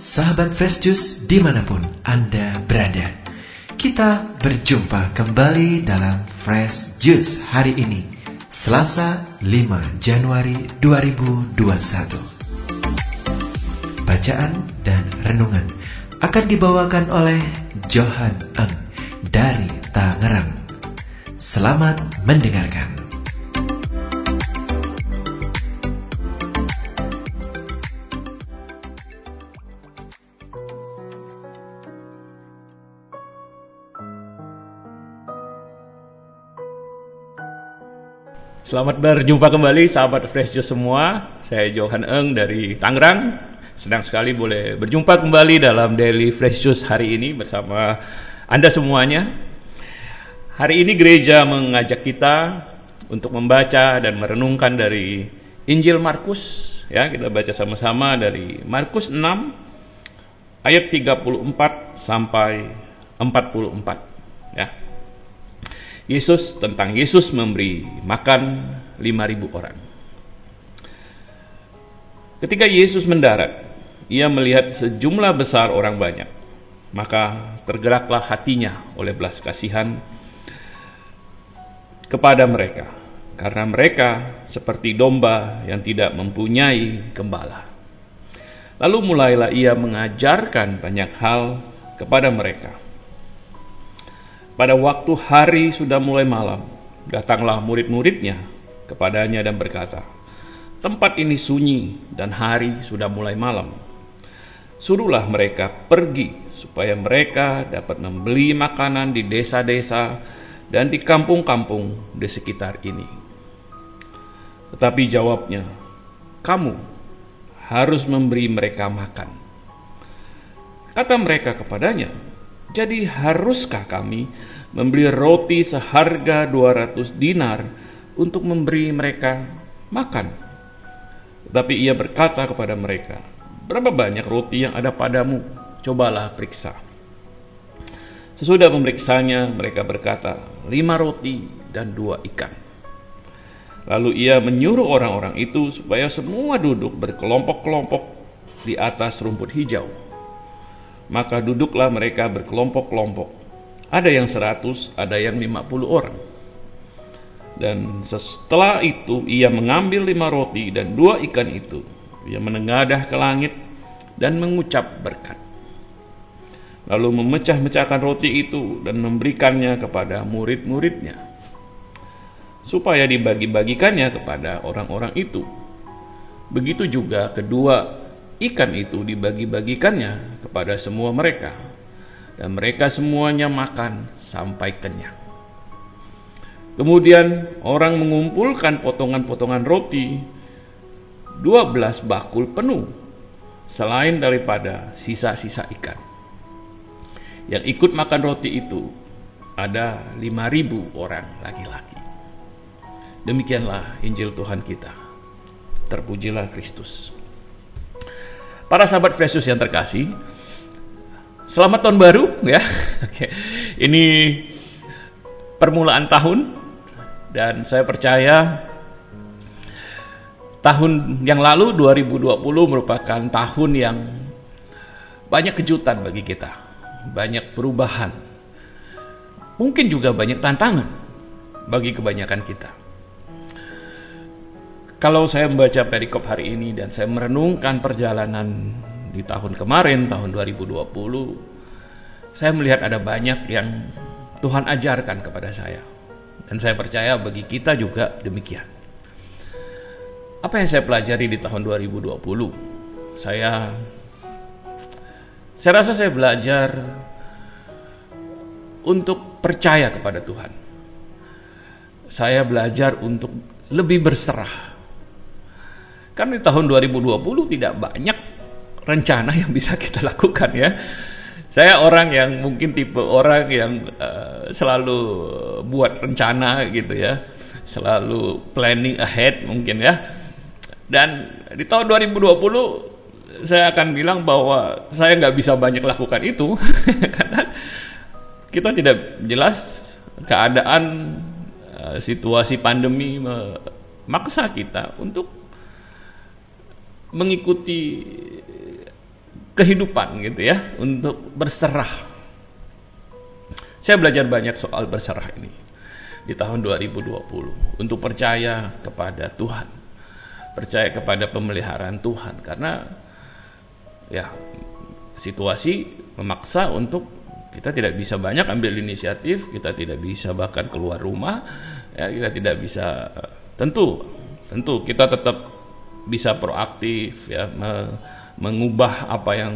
sahabat Fresh Juice di mana pun Anda berada. Kita berjumpa kembali dalam Fresh Juice hari ini, Selasa 5 Januari 2021. Bacaan dan renungan akan dibawakan oleh Johan Eng dari Tangerang. Selamat mendengarkan. Selamat berjumpa kembali sahabat Fresh Juice semua. Saya Johan Eng dari Tangerang. Senang sekali boleh berjumpa kembali dalam Daily Fresh Juice hari ini bersama Anda semuanya. Hari ini gereja mengajak kita untuk membaca dan merenungkan dari Injil Markus ya, kita baca sama-sama dari Markus 6 ayat 34 sampai 44 ya. Yesus tentang Yesus memberi makan 5000 orang. Ketika Yesus mendarat, ia melihat sejumlah besar orang banyak. Maka tergeraklah hatinya oleh belas kasihan kepada mereka, karena mereka seperti domba yang tidak mempunyai gembala. Lalu mulailah ia mengajarkan banyak hal kepada mereka pada waktu hari sudah mulai malam, datanglah murid-muridnya kepadanya dan berkata, Tempat ini sunyi dan hari sudah mulai malam. Suruhlah mereka pergi supaya mereka dapat membeli makanan di desa-desa dan di kampung-kampung di sekitar ini. Tetapi jawabnya, kamu harus memberi mereka makan. Kata mereka kepadanya, jadi haruskah kami membeli roti seharga 200 dinar untuk memberi mereka makan? Tapi ia berkata kepada mereka, berapa banyak roti yang ada padamu? Cobalah periksa. Sesudah memeriksanya, mereka berkata, lima roti dan dua ikan. Lalu ia menyuruh orang-orang itu supaya semua duduk berkelompok-kelompok di atas rumput hijau maka duduklah mereka berkelompok-kelompok. Ada yang seratus, ada yang lima puluh orang. Dan setelah itu ia mengambil lima roti dan dua ikan itu. Ia menengadah ke langit dan mengucap berkat. Lalu memecah-mecahkan roti itu dan memberikannya kepada murid-muridnya. Supaya dibagi-bagikannya kepada orang-orang itu. Begitu juga kedua ikan itu dibagi-bagikannya kepada semua mereka, dan mereka semuanya makan sampai kenyang. Kemudian orang mengumpulkan potongan-potongan roti 12 bakul penuh selain daripada sisa-sisa ikan. Yang ikut makan roti itu ada 5000 orang laki-laki. Demikianlah Injil Tuhan kita. Terpujilah Kristus. Para sahabat Yesus yang terkasih, selamat tahun baru ya. Ini permulaan tahun dan saya percaya tahun yang lalu 2020 merupakan tahun yang banyak kejutan bagi kita, banyak perubahan. Mungkin juga banyak tantangan bagi kebanyakan kita. Kalau saya membaca perikop hari ini dan saya merenungkan perjalanan di tahun kemarin, tahun 2020, saya melihat ada banyak yang Tuhan ajarkan kepada saya. Dan saya percaya bagi kita juga demikian. Apa yang saya pelajari di tahun 2020? Saya saya rasa saya belajar untuk percaya kepada Tuhan. Saya belajar untuk lebih berserah kan di tahun 2020 tidak banyak rencana yang bisa kita lakukan ya. Saya orang yang mungkin tipe orang yang uh, selalu buat rencana gitu ya. Selalu planning ahead mungkin ya. Dan di tahun 2020 saya akan bilang bahwa saya nggak bisa banyak lakukan itu karena kita tidak jelas keadaan uh, situasi pandemi memaksa kita untuk mengikuti kehidupan gitu ya, untuk berserah. Saya belajar banyak soal berserah ini di tahun 2020 untuk percaya kepada Tuhan. Percaya kepada pemeliharaan Tuhan karena ya situasi memaksa untuk kita tidak bisa banyak ambil inisiatif, kita tidak bisa bahkan keluar rumah, ya kita tidak bisa tentu tentu kita tetap bisa proaktif ya mengubah apa yang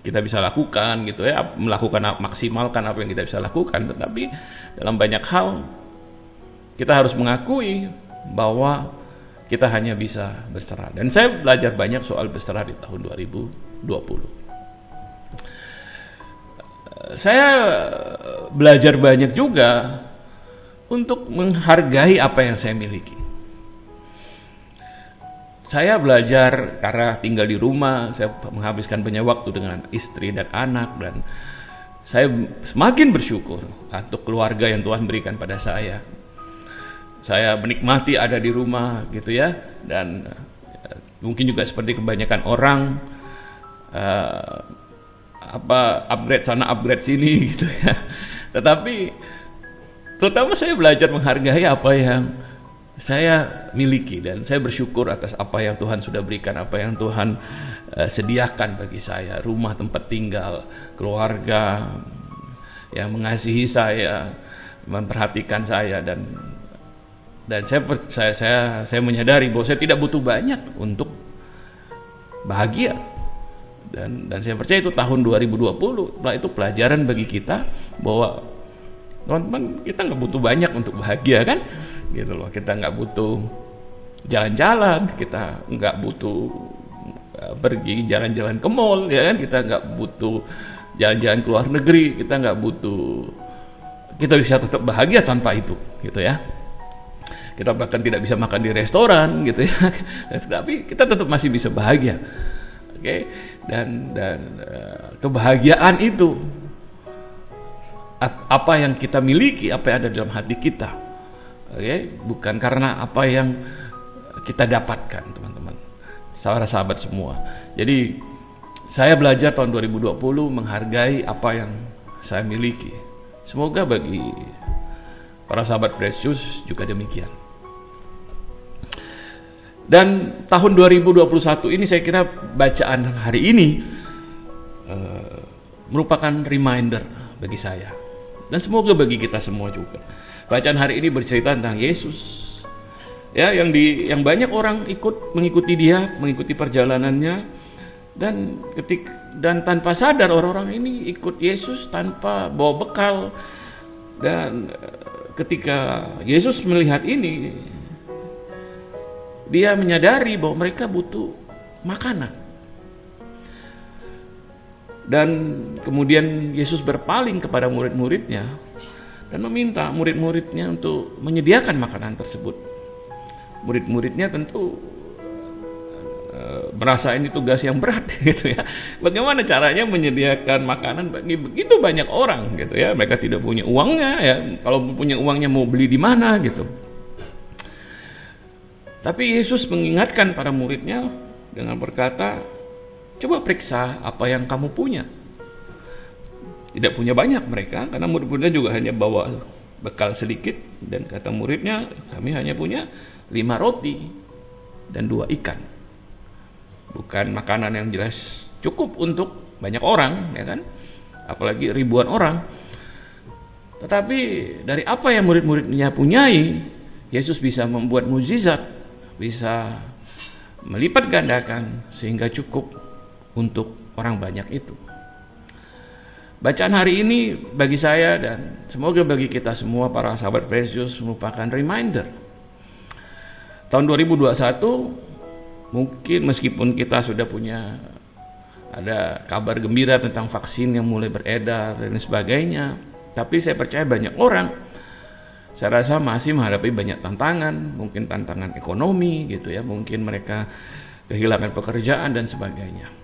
kita bisa lakukan gitu ya melakukan maksimalkan apa yang kita bisa lakukan. Tetapi dalam banyak hal kita harus mengakui bahwa kita hanya bisa berserah. Dan saya belajar banyak soal berserah di tahun 2020 saya belajar banyak juga untuk menghargai apa yang saya miliki saya belajar karena tinggal di rumah, saya menghabiskan banyak waktu dengan istri dan anak dan saya semakin bersyukur untuk keluarga yang Tuhan berikan pada saya. Saya menikmati ada di rumah gitu ya dan uh, mungkin juga seperti kebanyakan orang uh, apa upgrade sana upgrade sini gitu ya. Tetapi terutama saya belajar menghargai apa yang saya miliki. Dan saya bersyukur atas apa yang Tuhan sudah berikan, apa yang Tuhan uh, sediakan bagi saya, rumah tempat tinggal, keluarga yang mengasihi saya, memperhatikan saya. Dan dan saya saya saya, saya menyadari bahwa saya tidak butuh banyak untuk bahagia. Dan dan saya percaya itu tahun 2020 itu pelajaran bagi kita bahwa teman-teman kita nggak butuh banyak untuk bahagia kan gitu loh. Kita nggak butuh jalan-jalan kita nggak butuh uh, pergi jalan-jalan ke mall ya kan? Kita nggak butuh jalan-jalan ke luar negeri kita nggak butuh kita bisa tetap bahagia tanpa itu gitu ya. Kita bahkan tidak bisa makan di restoran gitu ya. Tapi kita tetap masih bisa bahagia oke? Okay? dan dan uh, kebahagiaan itu apa yang kita miliki apa yang ada dalam hati kita okay? bukan karena apa yang kita dapatkan teman-teman. Saudara sahabat semua. Jadi saya belajar tahun 2020 menghargai apa yang saya miliki. Semoga bagi para sahabat precious juga demikian. Dan tahun 2021 ini saya kira bacaan hari ini uh, merupakan reminder bagi saya. Dan semoga bagi kita semua juga Bacaan hari ini bercerita tentang Yesus. Ya, yang di yang banyak orang ikut mengikuti dia, mengikuti perjalanannya dan ketik dan tanpa sadar orang-orang ini ikut Yesus tanpa bawa bekal dan eh, ketika Yesus melihat ini dia menyadari bahwa mereka butuh makanan. Dan kemudian Yesus berpaling kepada murid-muridnya dan meminta murid-muridnya untuk menyediakan makanan tersebut. Murid-muridnya tentu e, merasa ini tugas yang berat gitu ya. Bagaimana caranya menyediakan makanan bagi begitu banyak orang gitu ya. Mereka tidak punya uangnya ya. Kalau punya uangnya mau beli di mana gitu. Tapi Yesus mengingatkan para muridnya dengan berkata, "Coba periksa apa yang kamu punya." Tidak punya banyak mereka karena murid-muridnya juga hanya bawa bekal sedikit dan kata muridnya kami hanya punya lima roti dan dua ikan. Bukan makanan yang jelas cukup untuk banyak orang, ya kan? Apalagi ribuan orang. Tetapi dari apa yang murid-muridnya punyai, Yesus bisa membuat mukjizat, bisa melipat gandakan sehingga cukup untuk orang banyak itu. Bacaan hari ini bagi saya dan semoga bagi kita semua para sahabat Precious merupakan reminder. Tahun 2021 mungkin meskipun kita sudah punya ada kabar gembira tentang vaksin yang mulai beredar dan sebagainya, tapi saya percaya banyak orang saya rasa masih menghadapi banyak tantangan, mungkin tantangan ekonomi gitu ya, mungkin mereka kehilangan pekerjaan dan sebagainya.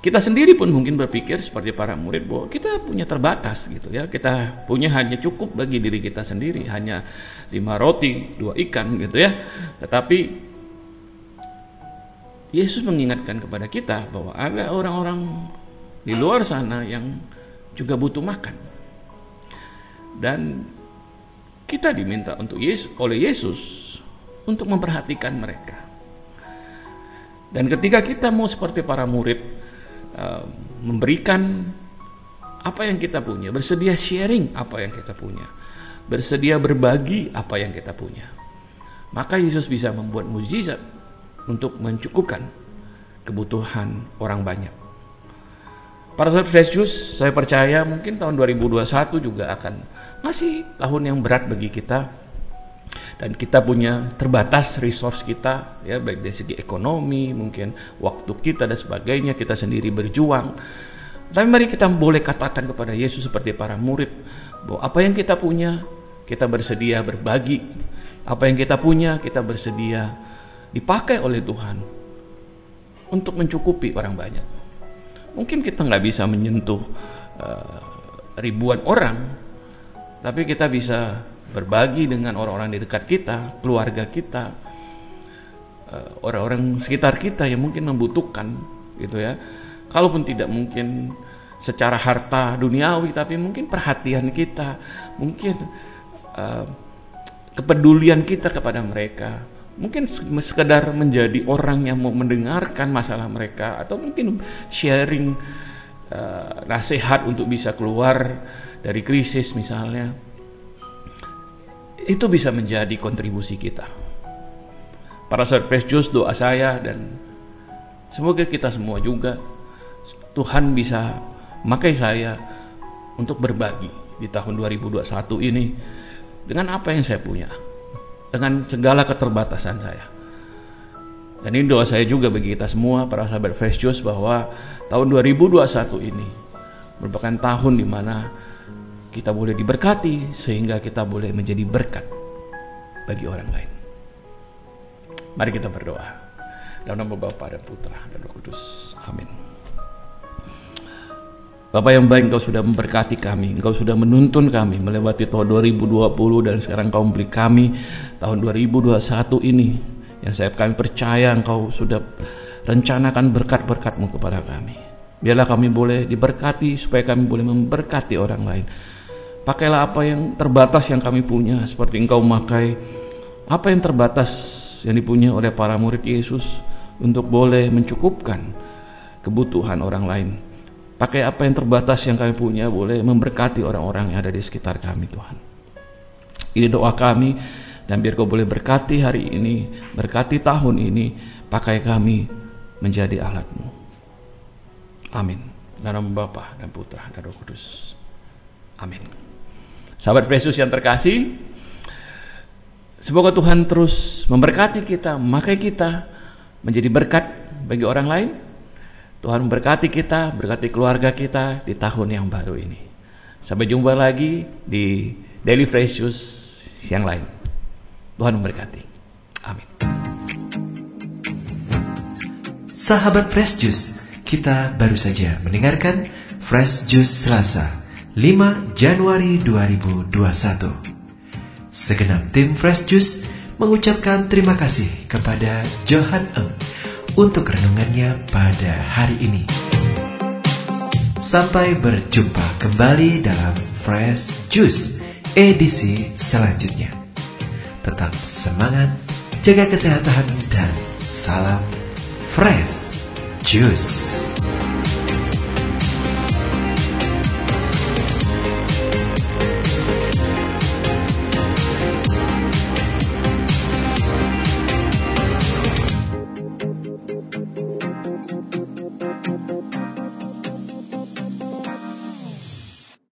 Kita sendiri pun mungkin berpikir seperti para murid bahwa kita punya terbatas gitu ya. Kita punya hanya cukup bagi diri kita sendiri, hanya lima roti, dua ikan gitu ya. Tetapi Yesus mengingatkan kepada kita bahwa ada orang-orang di luar sana yang juga butuh makan. Dan kita diminta untuk Yesus oleh Yesus untuk memperhatikan mereka. Dan ketika kita mau seperti para murid uh, memberikan apa yang kita punya, bersedia sharing apa yang kita punya, bersedia berbagi apa yang kita punya, maka Yesus bisa membuat mujizat untuk mencukupkan kebutuhan orang banyak. Para sahabat Yesus, saya percaya mungkin tahun 2021 juga akan masih tahun yang berat bagi kita dan kita punya terbatas resource kita ya baik dari segi ekonomi mungkin waktu kita dan sebagainya kita sendiri berjuang. Tapi mari kita boleh katakan kepada Yesus seperti para murid bahwa apa yang kita punya kita bersedia berbagi. Apa yang kita punya kita bersedia dipakai oleh Tuhan untuk mencukupi orang banyak. Mungkin kita nggak bisa menyentuh uh, ribuan orang, tapi kita bisa berbagi dengan orang-orang di dekat kita, keluarga kita, uh, orang-orang sekitar kita yang mungkin membutuhkan, gitu ya. Kalaupun tidak mungkin secara harta duniawi, tapi mungkin perhatian kita, mungkin uh, kepedulian kita kepada mereka, mungkin sekedar menjadi orang yang mau mendengarkan masalah mereka atau mungkin sharing uh, nasihat untuk bisa keluar dari krisis misalnya itu bisa menjadi kontribusi kita para sahabat Just doa saya dan semoga kita semua juga Tuhan bisa memakai saya untuk berbagi di tahun 2021 ini dengan apa yang saya punya dengan segala keterbatasan saya. Dan ini doa saya juga bagi kita semua para sahabat Fresh bahwa tahun 2021 ini merupakan tahun di mana kita boleh diberkati sehingga kita boleh menjadi berkat bagi orang lain. Mari kita berdoa. Dalam nama Bapa dan Putra dan Roh Kudus. Amin. Bapak yang baik, Engkau sudah memberkati kami. Engkau sudah menuntun kami melewati tahun 2020 dan sekarang Engkau memberi kami tahun 2021 ini. Yang saya kami percaya Engkau sudah rencanakan berkat-berkatmu kepada kami. Biarlah kami boleh diberkati supaya kami boleh memberkati orang lain. Pakailah apa yang terbatas yang kami punya seperti Engkau memakai apa yang terbatas yang dipunya oleh para murid Yesus untuk boleh mencukupkan kebutuhan orang lain Pakai apa yang terbatas yang kami punya boleh memberkati orang-orang yang ada di sekitar kami Tuhan. Ini doa kami dan biar kau boleh berkati hari ini, berkati tahun ini, pakai kami menjadi alatmu. Amin. Dalam Bapa dan Putra dan Roh Kudus. Amin. Sahabat Yesus yang terkasih, semoga Tuhan terus memberkati kita, memakai kita menjadi berkat bagi orang lain Tuhan memberkati kita, berkati keluarga kita di tahun yang baru ini. Sampai jumpa lagi di Daily Fresh yang lain. Tuhan memberkati. Amin. Sahabat Fresh Juice, kita baru saja mendengarkan Fresh Juice Selasa, 5 Januari 2021. Segenap tim Fresh Juice mengucapkan terima kasih kepada Johan Eng untuk renungannya pada hari ini. Sampai berjumpa kembali dalam Fresh Juice edisi selanjutnya. Tetap semangat, jaga kesehatan, dan salam Fresh Juice.